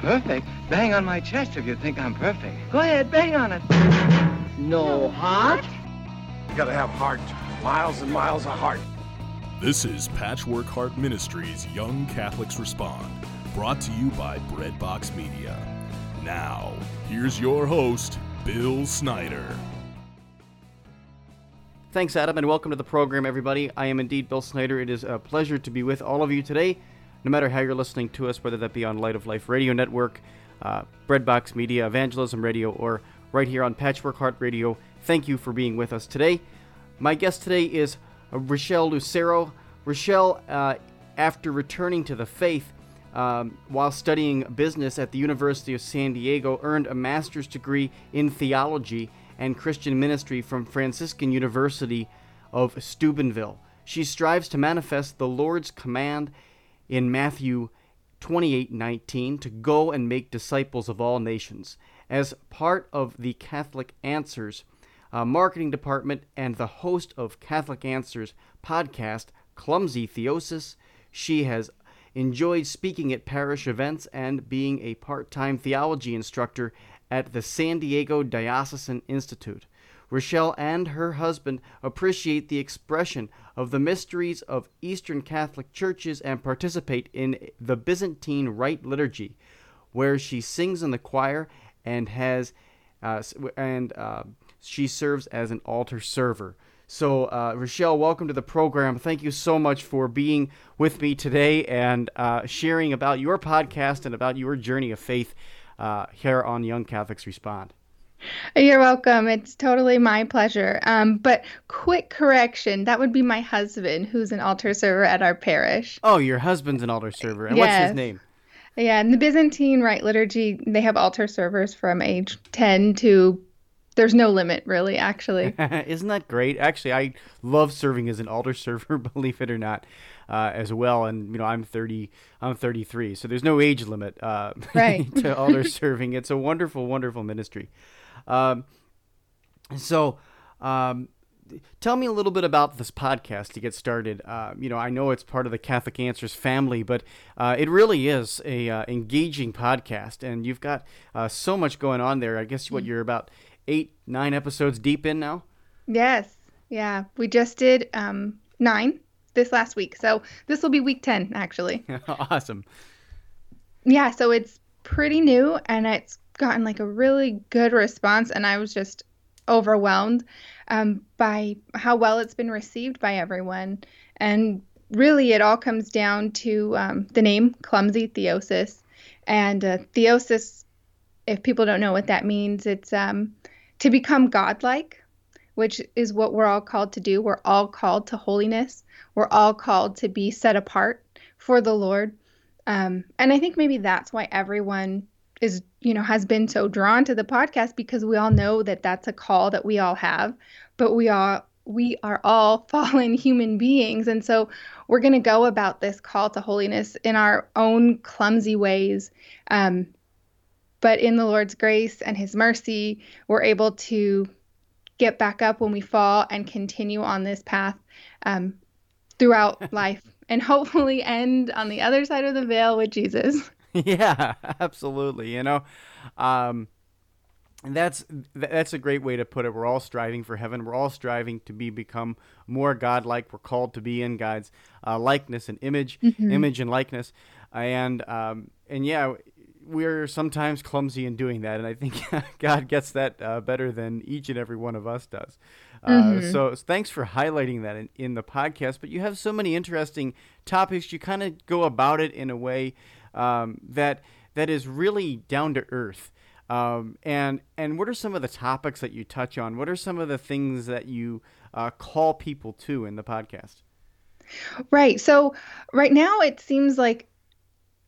perfect. Bang on my chest if you think I'm perfect. Go ahead, bang on it. No heart? You gotta have heart. Miles and miles of heart. This is Patchwork Heart Ministries Young Catholics Respond, brought to you by Breadbox Media. Now, here's your host, Bill Snyder. Thanks, Adam, and welcome to the program, everybody. I am indeed Bill Snyder. It is a pleasure to be with all of you today, no matter how you're listening to us, whether that be on Light of Life Radio Network, uh, Breadbox Media, Evangelism Radio, or right here on Patchwork Heart Radio. Thank you for being with us today. My guest today is Richaél Lucero. Richaél, uh, after returning to the faith um, while studying business at the University of San Diego, earned a master's degree in theology and Christian ministry from Franciscan University of Steubenville. She strives to manifest the Lord's command in Matthew 28:19 to go and make disciples of all nations. As part of the Catholic Answers uh, marketing department and the host of Catholic Answers podcast, Clumsy Theosis, she has enjoyed speaking at parish events and being a part-time theology instructor at the San Diego Diocesan Institute. Richaél and her husband appreciate the expression of the mysteries of Eastern Catholic churches and participate in the Byzantine Rite liturgy, where she sings in the choir and has uh, and uh, she serves as an altar server. So, uh, Richaél, welcome to the program. Thank you so much for being with me today and uh, sharing about your podcast and about your journey of faith uh, here on Young Catholics Respond. You're welcome. It's totally my pleasure. Um, but quick correction that would be my husband, who's an altar server at our parish. Oh, your husband's an altar server. And yes. what's his name? Yeah, in the Byzantine Rite liturgy, they have altar servers from age 10 to there's no limit really actually isn't that great actually i love serving as an altar server believe it or not uh, as well and you know i'm 30 i'm 33 so there's no age limit uh, right. to altar serving it's a wonderful wonderful ministry um, so um, tell me a little bit about this podcast to get started. Uh, you know, I know it's part of the Catholic Answers family, but uh, it really is a uh, engaging podcast, and you've got uh, so much going on there. I guess what you're about eight, nine episodes deep in now? Yes. Yeah. We just did um, nine this last week. So this will be week 10, actually. awesome. Yeah. So it's pretty new and it's gotten like a really good response. And I was just overwhelmed um, by how well it's been received by everyone. And really, it all comes down to um, the name Clumsy Theosis. And uh, Theosis, if people don't know what that means, it's um, to become godlike, which is what we're all called to do. We're all called to holiness. We're all called to be set apart for the Lord. Um, and I think maybe that's why everyone is, you know, has been so drawn to the podcast because we all know that that's a call that we all have, but we all we are all fallen human beings and so we're going to go about this call to holiness in our own clumsy ways um, but in the Lord's grace and His mercy, we're able to get back up when we fall and continue on this path um, throughout life and hopefully end on the other side of the veil with Jesus. Yeah, absolutely. You know, um, that's that's a great way to put it. We're all striving for heaven. We're all striving to be become more godlike. We're called to be in God's uh, likeness and image, mm-hmm. image and likeness, and um, and yeah, we're sometimes clumsy in doing that, and I think God gets that uh, better than each and every one of us does. Uh, mm-hmm. So thanks for highlighting that in, in, the podcast. But you have so many interesting topics. You kind of go about it in a way um, that that is really down to earth. Um, and and what are some of the topics that you touch on? What are some of the things that you uh, call people to in the podcast? Right. So right now it seems like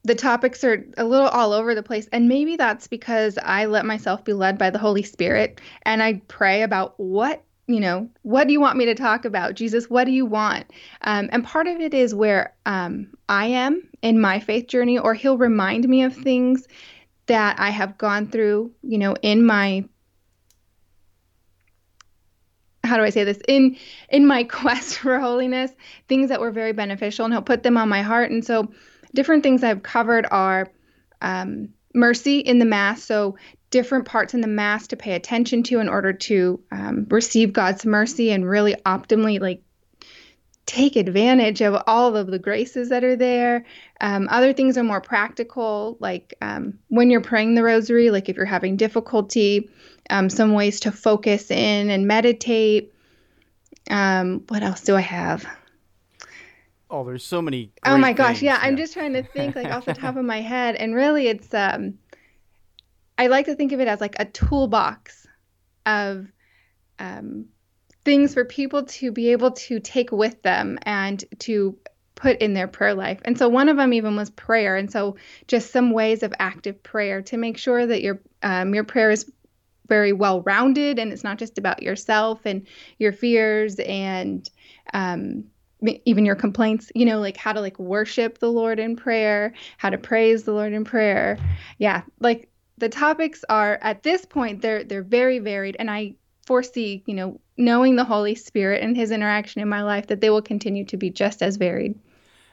the topics are a little all over the place. And maybe that's because I let myself be led by the Holy Spirit and I pray about what, you know, what do you want me to talk about? Jesus, what do you want? Um, and part of it is where um, I am in my faith journey, or He'll remind me of things that I have gone through, you know, in my how do I say this in in my quest for holiness, things that were very beneficial, and he'll put them on my heart. And so different things I've covered are um, mercy in the Mass. So, different parts in the Mass to pay attention to in order to um, receive God's mercy and really optimally, like, take advantage of all of the graces that are there. Um, other things are more practical, like um, when you're praying the rosary, like if you're having difficulty, um, some ways to focus in and meditate. Um, what else do I have? Oh, there's so many. oh my gosh, things. yeah, I'm just trying to think like off the top of my head, and really, it's um, I like to think of it as like a toolbox of um, things for people to be able to take with them and to put in their prayer life. And so one of them even was prayer, and so just some ways of active prayer to make sure that your um, your prayer is very well rounded and it's not just about yourself and your fears and um, even your complaints you know like how to like worship the lord in prayer how to praise the lord in prayer. Yeah like the topics are at this point they're they're very varied and i foresee you know knowing the holy spirit and his interaction in my life that they will continue to be just as varied.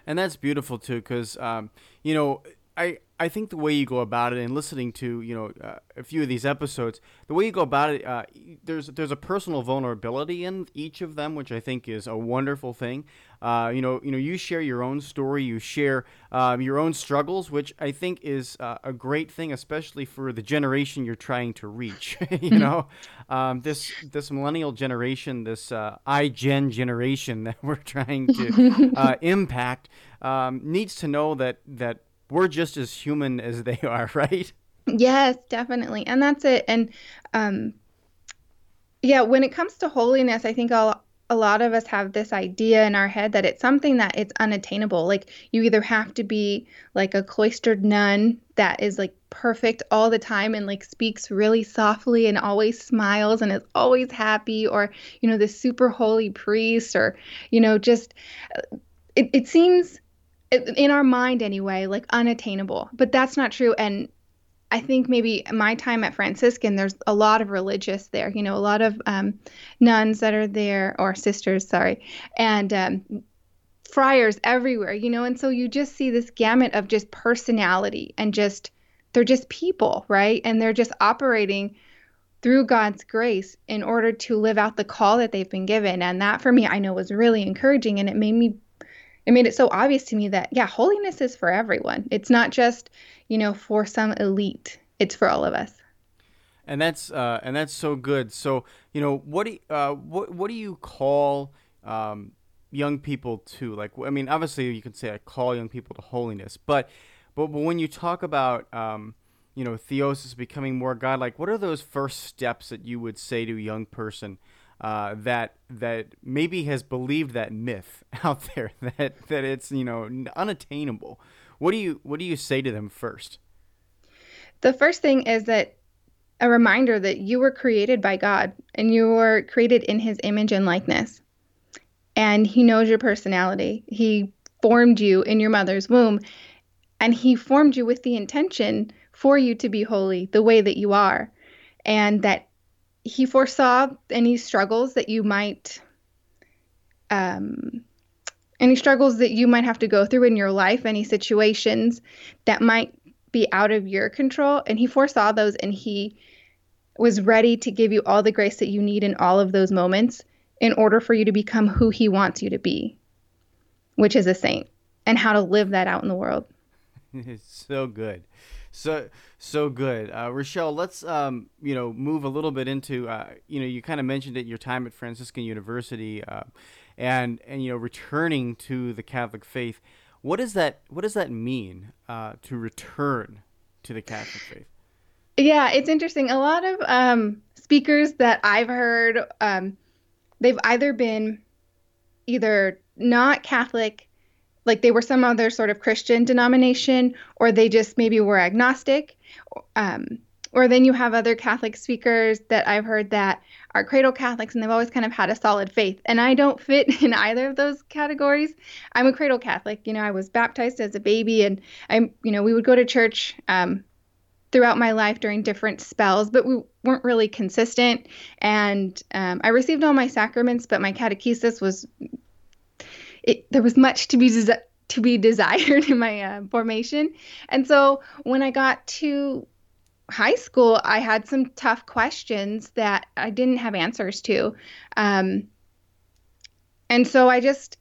And that's beautiful too because um, you know i I think the way you go about it, and listening to you know uh, a few of these episodes, the way you go about it, uh, there's there's a personal vulnerability in each of them, which I think is a wonderful thing. Uh, you know, you know, you share your own story, you share um, your own struggles, which I think is uh, a great thing, especially for the generation you're trying to reach. you know, um, this this millennial generation, this uh, iGen generation that we're trying to uh, impact, um, needs to know that that we're just as human as they are, right? Yes, definitely. And that's it. And um yeah, when it comes to holiness, I think a a lot of us have this idea in our head that it's something that it's unattainable. Like you either have to be like a cloistered nun that is like perfect all the time and like speaks really softly and always smiles and is always happy or you know the super holy priest or you know just it, it seems in our mind anyway, like unattainable. But that's not true. And I think maybe my time at Franciscan, there's a lot of religious there, you know, a lot of um, nuns that are there, or sisters, sorry, and um, friars everywhere, you know, and so you just see this gamut of just personality and just, they're just people, right? And they're just operating through God's grace in order to live out the call that they've been given. And that for me, I know was really encouraging and it made me it made it so obvious to me that yeah, holiness is for everyone. It's not just, you know, for some elite. It's for all of us. And that's uh, and that's so good. So you know, what do you, uh, what what do you call um, young people to? Like, I mean, obviously you can say I call young people to holiness, but but, but when you talk about um, you know theosis becoming more God, like what are those first steps that you would say to a young person? Uh, that that maybe has believed that myth out there that that it's you know unattainable. What do you what do you say to them first? The first thing is that a reminder that you were created by God and you were created in His image and likeness, and He knows your personality. He formed you in your mother's womb, and He formed you with the intention for you to be holy the way that you are, and that he foresaw any struggles that you might um, any struggles that you might have to go through in your life, any situations that might be out of your control. And he foresaw those and he was ready to give you all the grace that you need in all of those moments in order for you to become who he wants you to be, which is a saint, and how to live that out in the world. it's so good. So so good, uh, Richaél. Let's um, you know move a little bit into uh, you know you kind of mentioned it your time at Franciscan University, uh, and and you know returning to the Catholic faith. What does that What does that mean uh, to return to the Catholic faith? Yeah, it's interesting. A lot of um, speakers that I've heard, um, they've either been either not Catholic like they were some other sort of Christian denomination, or they just maybe were agnostic. Um, or then you have other Catholic speakers that I've heard that are cradle Catholics and they've always kind of had a solid faith. And I don't fit in either of those categories. I'm a cradle Catholic. You know, I was baptized as a baby and I'm, you know, we would go to church um, throughout my life during different spells, but we weren't really consistent. And um, I received all my sacraments, but my catechesis was it, there was much to be to be desired in my uh, formation. And so when I got to high school, I had some tough questions that I didn't have answers to. Um, and so I just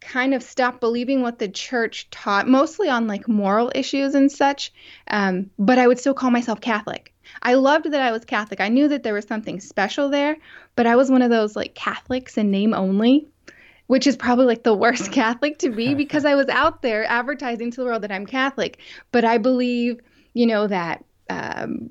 kind of stopped believing what the church taught, mostly on like moral issues and such. Um, but I would still call myself Catholic. I loved that I was Catholic. I knew that there was something special there, but I was one of those like Catholics in name only, which is probably like the worst Catholic to be because I was out there advertising to the world that I'm Catholic. But I believe, you know, that um,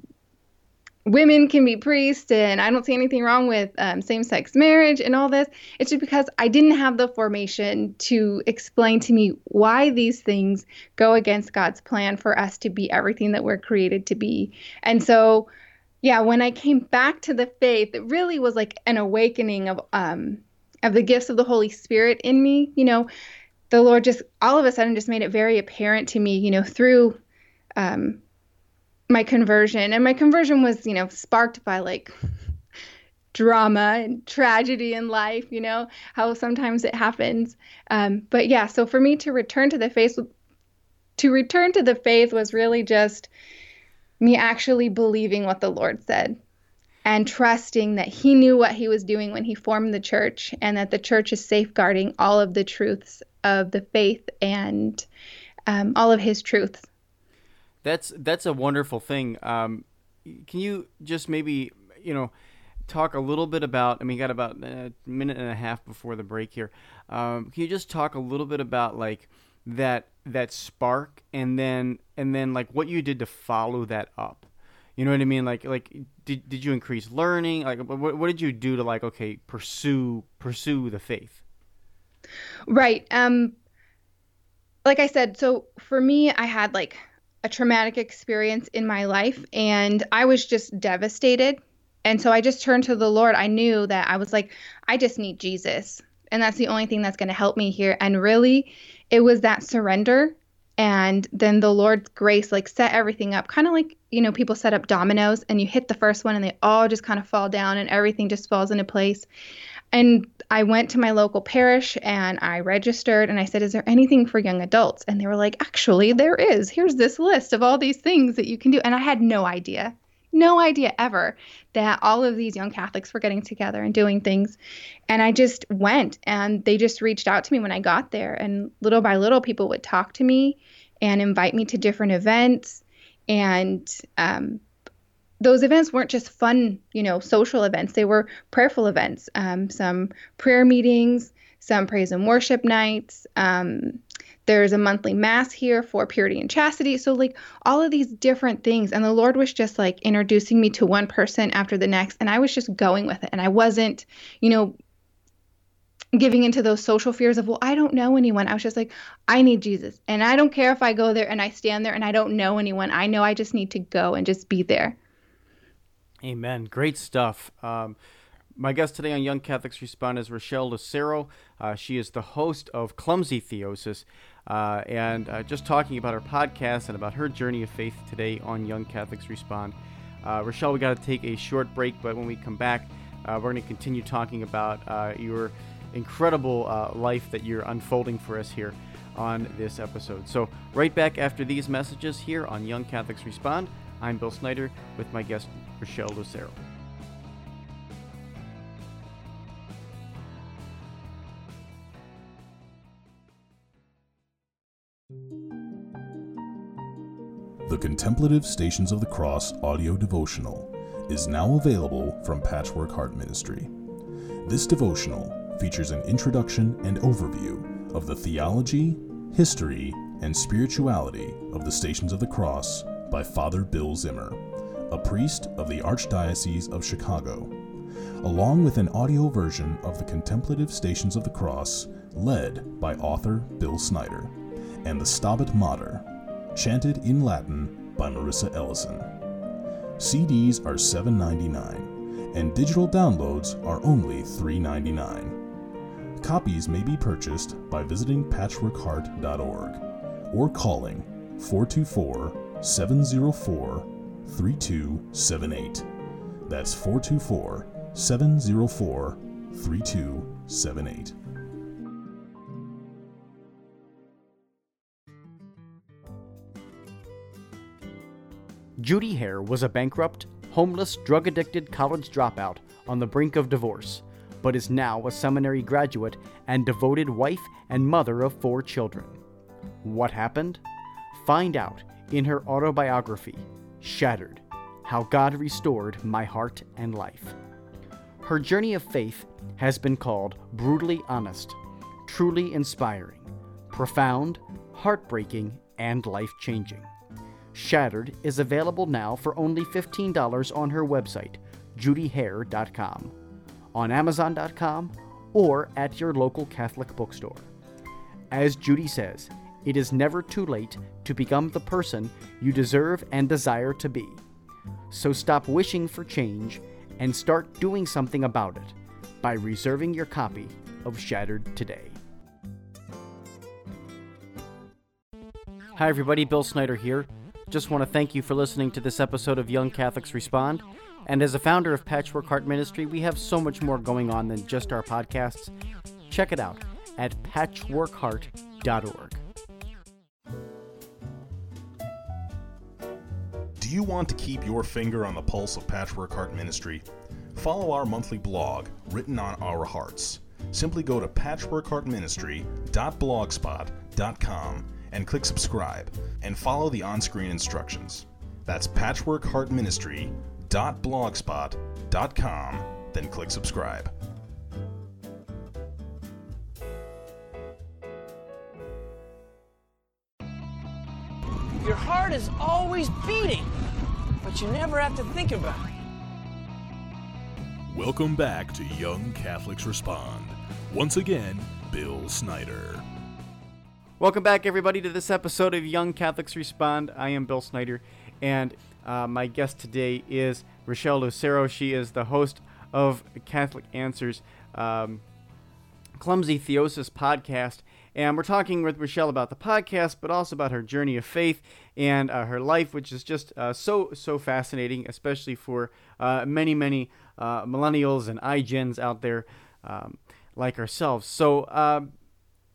women can be priests and I don't see anything wrong with um, same sex marriage and all this. It's just because I didn't have the formation to explain to me why these things go against God's plan for us to be everything that we're created to be. And so, yeah, when I came back to the faith, it really was like an awakening of um of the gifts of the Holy Spirit in me. You know, the Lord just all of a sudden just made it very apparent to me, you know, through um my conversion and my conversion was you know sparked by like drama and tragedy in life you know how sometimes it happens um, but yeah so for me to return to the faith to return to the faith was really just me actually believing what the lord said and trusting that he knew what he was doing when he formed the church and that the church is safeguarding all of the truths of the faith and um, all of his truths that's that's a wonderful thing. Um, can you just maybe you know talk a little bit about? I mean, got about a minute and a half before the break here. Um, can you just talk a little bit about like that that spark and then and then like what you did to follow that up? You know what I mean? Like like did did you increase learning? Like what what did you do to like okay pursue pursue the faith? Right. Um. Like I said, so for me, I had like a traumatic experience in my life and I was just devastated. And so I just turned to the Lord. I knew that I was like, I just need Jesus. And that's the only thing that's going to help me here. And really, it was that surrender. And then the Lord's grace, like, set everything up, kind of like, you know, people set up dominoes and you hit the first one and they all just kind of fall down and everything just falls into place. And I went to my local parish and I registered and I said, Is there anything for young adults? And they were like, Actually, there is. Here's this list of all these things that you can do. And I had no idea, no idea ever that all of these young Catholics were getting together and doing things. And I just went and they just reached out to me when I got there. And little by little, people would talk to me and invite me to different events. And um, those events weren't just fun, you know, social events. They were prayerful events. Um, some prayer meetings, some praise and worship nights. Um, there's a monthly mass here for purity and chastity. So, like, all of these different things. And the Lord was just like introducing me to one person after the next. And I was just going with it. And I wasn't, you know, giving into those social fears of, well, I don't know anyone. I was just like, I need Jesus. And I don't care if I go there and I stand there and I don't know anyone. I know I just need to go and just be there. Amen. Great stuff. Um, my guest today on Young Catholics Respond is Richaél Lucero. Uh, she is the host of Clumsy Theosis, uh, and uh, just talking about her podcast and about her journey of faith today on Young Catholics Respond. Uh, Richaél, we got to take a short break, but when we come back, uh, we're going to continue talking about uh, your incredible life that you're unfolding for us here on this episode. So, right back after these messages here on Young Catholics Respond. I'm Bill Snyder with my guest Richaél Lucero. The Contemplative Stations of the Cross audio devotional is now available from Patchwork Heart Ministry. This devotional features an introduction and overview of the theology, history, and spirituality of the Stations of the Cross by Father Bill Zimmer a priest of the Archdiocese of Chicago, along with an audio version of the Contemplative Stations of the Cross, led by author Bill Snyder, and the Stabat Mater, chanted in Latin by Marissa Ellison. CDs are $7.99, and digital downloads are only $3.99. Copies may be purchased by visiting patchworkheart.org or calling 424 704 3278. That's 424 704 3278. Judy Hare was a bankrupt, homeless, drug addicted college dropout on the brink of divorce, but is now a seminary graduate and devoted wife and mother of four children. What happened? Find out in her autobiography, Shattered How God Restored My Heart and Life. Her journey of faith has been called brutally honest, truly inspiring, profound, heartbreaking, and life changing. Shattered is available now for only $15 on her website, judyhare.com, on Amazon.com, or at your local Catholic bookstore. As Judy says, it is never too late to become the person you deserve and desire to be. So stop wishing for change and start doing something about it by reserving your copy of Shattered today. Hi, everybody. Bill Snyder here. Just want to thank you for listening to this episode of Young Catholics Respond. And as a founder of Patchwork Heart Ministry, we have so much more going on than just our podcasts. Check it out at patchworkheart.org. Do you want to keep your finger on the pulse of Patchwork Heart Ministry? Follow our monthly blog, written on our hearts. Simply go to patchworkheartministry.blogspot.com and click subscribe and follow the on screen instructions. That's patchworkheartministry.blogspot.com, then click subscribe. Your heart is always beating, but you never have to think about it. Welcome back to Young Catholics Respond. Once again, Bill Snyder. Welcome back, everybody, to this episode of Young Catholics Respond. I am Bill Snyder, and uh, my guest today is Richaél Lucero. She is the host of Catholic Answers um, Clumsy Theosis podcast. And we're talking with Richaél about the podcast, but also about her journey of faith and uh, her life, which is just uh, so, so fascinating, especially for uh, many, many uh, millennials and iGens out there um, like ourselves. So, um,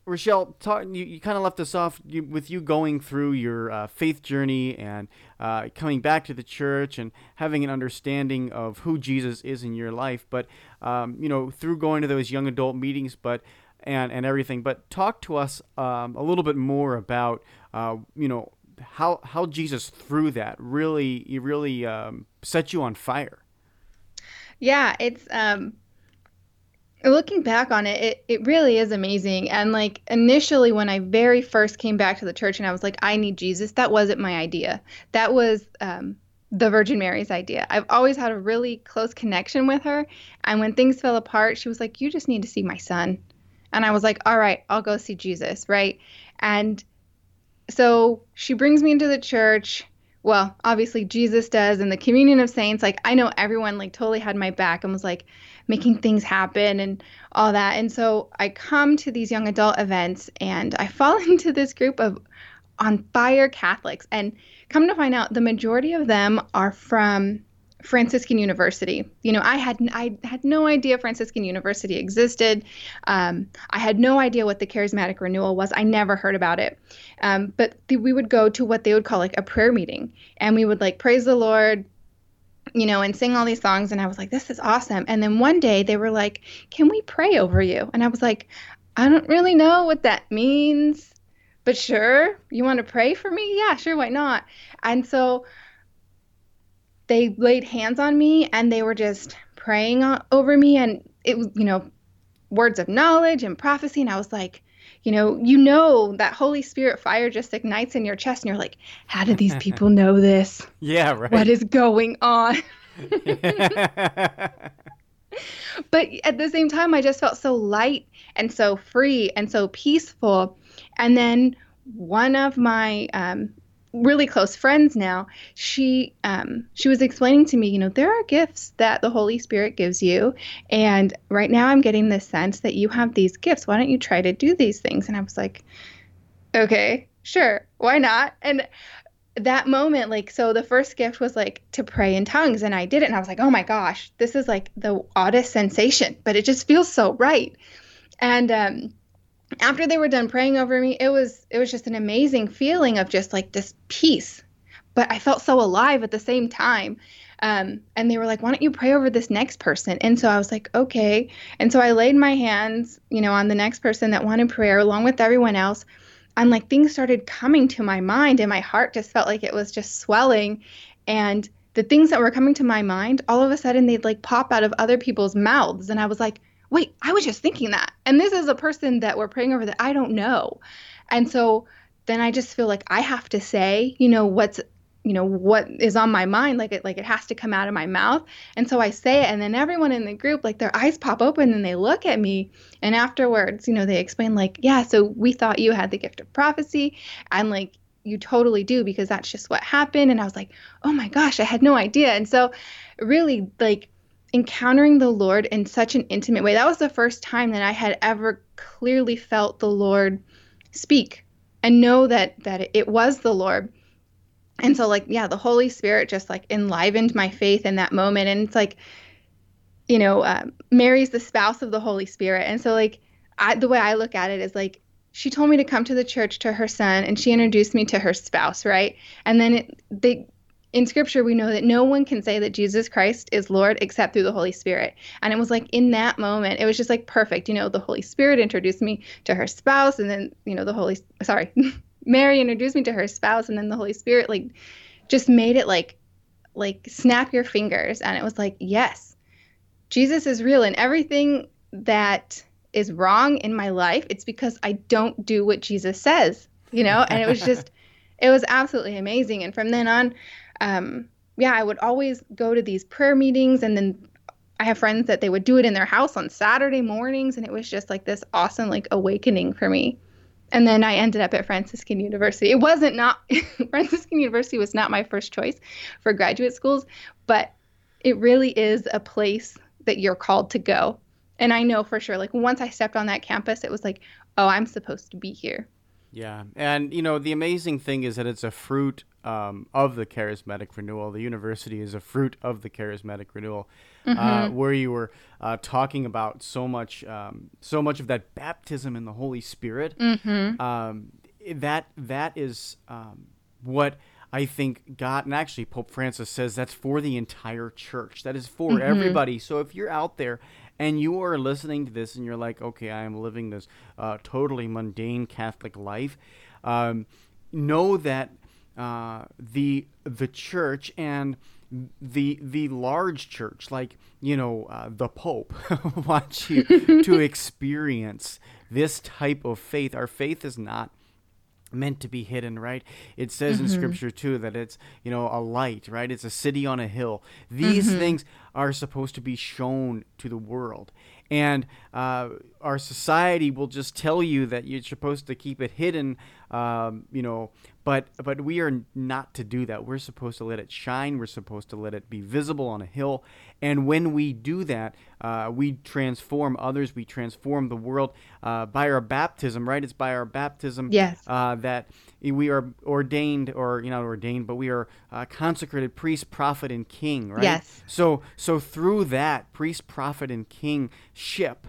Richaél, talk, you, you kind of left us off you, with you going through your uh, faith journey and uh, coming back to the church and having an understanding of who Jesus is in your life. But um, you know, through going to those young adult meetings, but and and everything. But talk to us um, a little bit more about uh, you know how how Jesus through that really really um, set you on fire. Yeah, it's um looking back on it, it, it really is amazing. And like initially, when I very first came back to the church and I was like, I need Jesus, that wasn't my idea. That was um, the Virgin Mary's idea. I've always had a really close connection with her. And when things fell apart, she was like, You just need to see my son. And I was like, All right, I'll go see Jesus. Right. And so she brings me into the church well, obviously Jesus does and the communion of saints, like I know everyone like totally had my back and was like making things happen and all that. And so I come to these young adult events and I fall into this group of on fire Catholics and come to find out the majority of them are from Franciscan University. You know, I had I had no idea Franciscan University existed. Um, I had no idea what the charismatic renewal was. I never heard about it. Um, but th- we would go to what they would call like a prayer meeting, and we would like praise the Lord, you know, and sing all these songs. And I was like, this is awesome. And then one day they were like, can we pray over you? And I was like, I don't really know what that means, but sure. You want to pray for me? Yeah, sure. Why not? And so they laid hands on me and they were just praying over me and it was you know words of knowledge and prophecy and i was like you know you know that holy spirit fire just ignites in your chest and you're like how do these people know this? Yeah right. What is going on? But at the same time i just felt so light and so free and so peaceful. And then one of my um, really close friends now she um she was explaining to me you know there are gifts that the holy spirit gives you. And right now i'm getting this sense that you have these gifts. Why don't you try to do these things? And i was like okay sure. Why not? And that moment like so the first gift was like to pray in tongues and i did it and i was like oh my gosh this is like the oddest sensation but it just feels so right. And um after they were done praying over me, it was it was just an amazing feeling of just like this peace. but I felt so alive at the same time. Um, and they were like, why don't you pray over this next person? And so I was like, okay. And so I laid my hands, you know, on the next person that wanted prayer along with everyone else. And like things started coming to my mind, and my heart just felt like it was just swelling. And the things that were coming to my mind, all of a sudden they'd like pop out of other people's mouths. And I was like, wait, I was just thinking that. And this is a person that we're praying over that I don't know. And so then I just feel like I have to say, you know, what's you know what is on my mind like it like it has to come out of my mouth and so i say it and then everyone in the group like their eyes pop open and they look at me and afterwards you know they explain like yeah so we thought you had the gift of prophecy and like you totally do because that's just what happened and i was like oh my gosh i had no idea and so really like encountering the lord in such an intimate way. That was the first time that i had ever clearly felt the lord speak and know that that it was the lord. And so like yeah the holy spirit just like enlivened my faith in that moment. And it's like you know uh, mary's the spouse of the holy spirit. And so like I, the way i look at it is like she told me to come to the church to her son and she introduced me to her spouse right? And then it, they in scripture we know that no one can say that jesus christ is lord except through the holy spirit and it was like in that moment it was just like perfect you know the holy spirit introduced me to her spouse and then you know the holy sorry Mary introduced me to her spouse, and then the Holy Spirit like just made it like like snap your fingers, and it was like yes, Jesus is real, and everything that is wrong in my life, it's because I don't do what Jesus says, you know. And it was just, it was absolutely amazing. And from then on, um, yeah, I would always go to these prayer meetings, and then I have friends that they would do it in their house on Saturday mornings, and it was just like this awesome like awakening for me and then I ended up at Franciscan University. It wasn't not Franciscan University was not my first choice for graduate schools, but it really is a place that you're called to go. And I know for sure like once I stepped on that campus it was like, "Oh, I'm supposed to be here." Yeah. And you know, the amazing thing is that it's a fruit um, of the charismatic renewal. The university is a fruit of the charismatic renewal, uh, mm-hmm. uh, where you were uh, talking about so much, um, so much of that baptism in the Holy Spirit. Mm-hmm. Um, that that is um, what I think God and actually Pope Francis says that's for the entire church. That is for mm-hmm. everybody. So if you're out there and you are listening to this and you're like, okay, I am living this uh, totally mundane Catholic life, um, know that uh, the the church and the the large church, like you know uh, the Pope, wants you to experience this type of faith. Our faith is not meant to be hidden right it says mm-hmm. in scripture too that it's you know a light right it's a city on a hill these mm-hmm. things are supposed to be shown to the world and uh, our society will just tell you that you're supposed to keep it hidden um, you know but but we are not to do that. We're supposed to let it shine. We're supposed to let it be visible on a hill. And when we do that uh, we transform others. We transform the world uh, by our baptism right? It's by our baptism yes. Uh, that we are ordained or you know ordained but we are uh, consecrated priest prophet and king right? Yes. So so through that priest prophet and king ship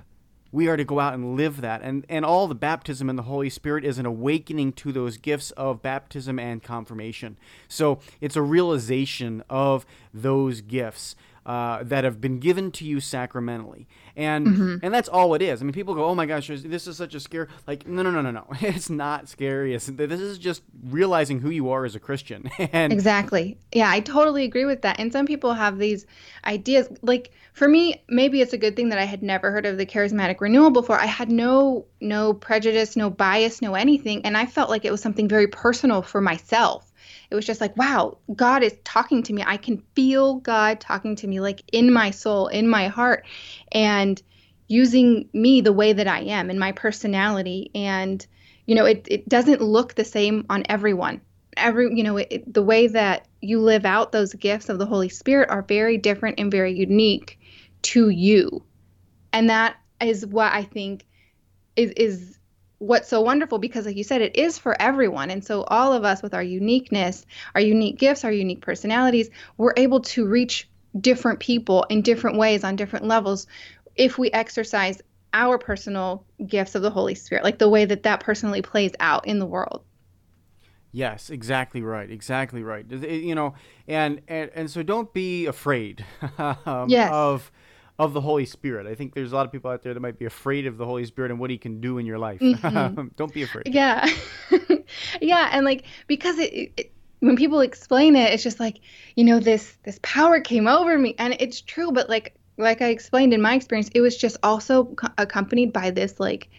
we are to go out and live that. And and all the baptism in the holy spirit is an awakening to those gifts of baptism and confirmation. So it's a realization of those gifts uh, that have been given to you sacramentally, and mm-hmm. and that's all it is. I mean, people go, "Oh my gosh, this is such a scare." Like, no, no, no, no, no. It's not scary. It's, this is just realizing who you are as a Christian. and exactly. Yeah, I totally agree with that. And some people have these ideas. Like for me, maybe it's a good thing that I had never heard of the charismatic renewal before. I had no no prejudice, no bias, no anything, and I felt like it was something very personal for myself it was just like, wow, God is talking to me. I can feel God talking to me, like in my soul, in my heart, and using me the way that I am in my personality. And, you know, it, it doesn't look the same on everyone. Every, you know, it, the way that you live out those gifts of the Holy Spirit are very different and very unique to you. And that is what I think is, is what's so wonderful because like you said it is for everyone and so all of us with our uniqueness our unique gifts our unique personalities we're able to reach different people in different ways on different levels if we exercise our personal gifts of the holy spirit like the way that that personally plays out in the world Yes, exactly right. Exactly right. You know, and, and and so don't be afraid um, Yes. of of the Holy Spirit. I think there's a lot of people out there that might be afraid of the Holy Spirit and what He can do in your life. don't be afraid. Yeah. yeah, and like because it, it, when people explain it, it's just like, you know, this this power came over me and it's true, but like like I explained in my experience, it was just also co- accompanied by this like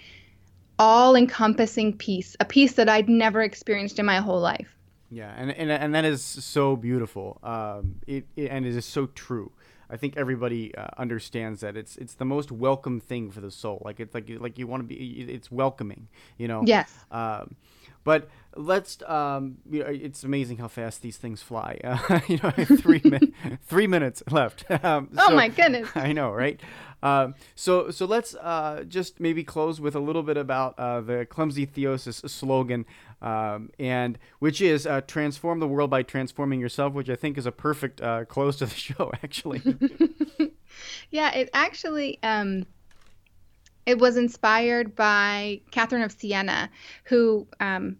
all-encompassing peace, a peace that I'd never experienced in my whole life. Yeah, and and, and that is so beautiful. Um, it, it and it is so true. I think everybody uh, understands that it's it's the most welcome thing for the soul. Like it's like like you want to be. It's welcoming. You know. Yes. Um, but let's. Um, you know, it's amazing how fast these things fly. Uh, you know, three min- three minutes left. Um, Oh so- my goodness. I know, right? Um, so so let's uh, just maybe close with a little bit about uh, the clumsy theosis slogan, um, and which is uh, transform the world by transforming yourself, which I think is a perfect uh, close to the show, actually. Yeah, it actually um, it was inspired by Catherine of Siena, who um,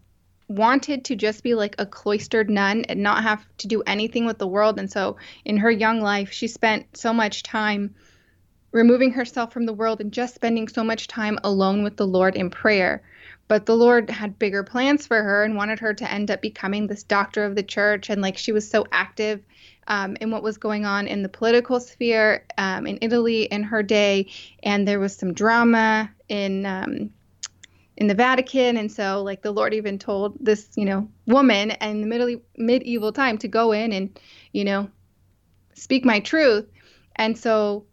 wanted to just be like a cloistered nun and not have to do anything with the world. And so, in her young life, she spent so much time removing herself from the world and just spending so much time alone with the Lord in prayer. But the Lord had bigger plans for her and wanted her to end up becoming this doctor of the church. And like she was so active um, in what was going on in the political sphere um, in Italy in her day, and there was some drama in um, in the Vatican, and so like the Lord even told this you know woman in the middle medieval time to go in and you know speak my truth, and so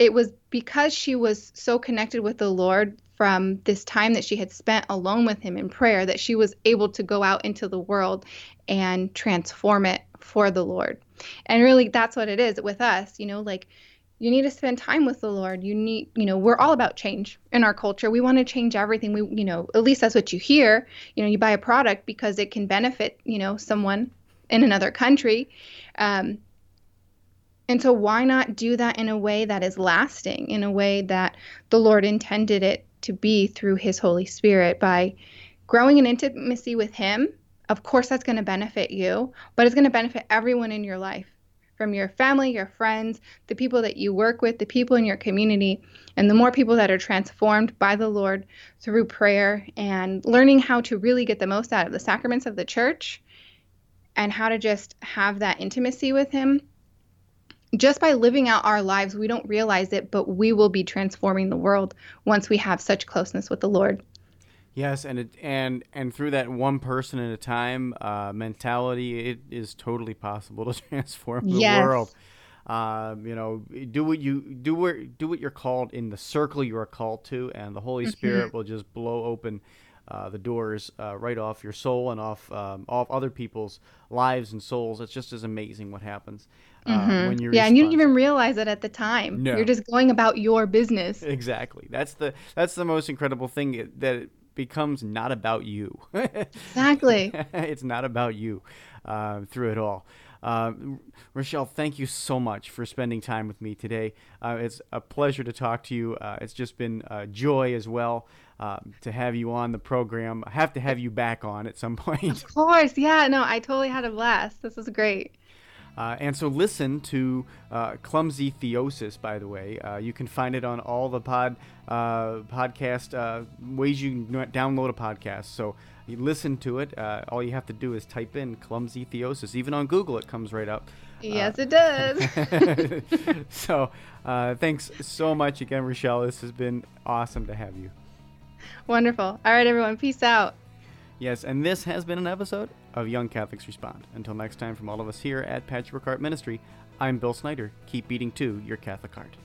it was because she was so connected with the Lord from this time that she had spent alone with him in prayer that she was able to go out into the world and transform it for the Lord. And really that's what it is with us, you know, like you need to spend time with the Lord. You need, you know, we're all about change in our culture. We want to change everything. We, you know, at least that's what you hear. You know, you buy a product because it can benefit, you know, someone in another country. Um, and so, why not do that in a way that is lasting, in a way that the Lord intended it to be through His Holy Spirit by growing in intimacy with Him? Of course, that's going to benefit you, but it's going to benefit everyone in your life from your family, your friends, the people that you work with, the people in your community. And the more people that are transformed by the Lord through prayer and learning how to really get the most out of the sacraments of the church and how to just have that intimacy with Him just by living out our lives, we don't realize it, but we will be transforming the world once we have such closeness with the Lord. Yes, and it, and and through that one person at a time uh, mentality, it is totally possible to transform the Yes. world. Um, you know, do what you do what do what you're called in the circle you are called to, and the Holy Spirit will just blow open uh, the doors uh, right off your soul and off um, off other people's lives and souls. It's just as amazing what happens uh, when you Yeah, and you didn't even realize it at the time. No. You're just going about your business. Exactly. That's the that's the most incredible thing that it becomes not about you. Exactly. it's not about you uh, through it all. Uh, Richaél, thank you so much for spending time with me today. Uh, it's a pleasure to talk to you. Uh, it's just been a joy as well uh, to have you on the program. I have to have you back on at some point. Of course. Yeah, no, I totally had a blast. This was great. Uh, and so listen to uh, Clumsy Theosis, by the way. Uh, you can find it on all the pod uh, podcast uh, ways you can download a podcast. So you listen to it. Uh, all you have to do is type in Clumsy Theosis. Even on Google, it comes right up. Yes, it does. so uh, thanks so much again, Richaél. This has been awesome to have you. Wonderful. All right, everyone. Peace out. Yes, and this has been an episode of Young Catholics Respond. Until next time, from all of us here at Patchwork Heart Ministry, I'm Bill Snyder. Keep beating to your Catholic heart.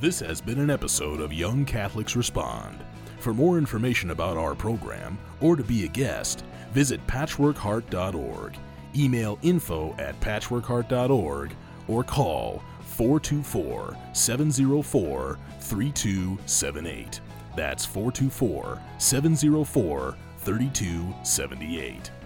This has been an episode of Young Catholics Respond. For more information about our program or to be a guest, visit patchworkheart.org, email info at patchworkheart.org, or call 424 704 3278. That's 424 704 3278.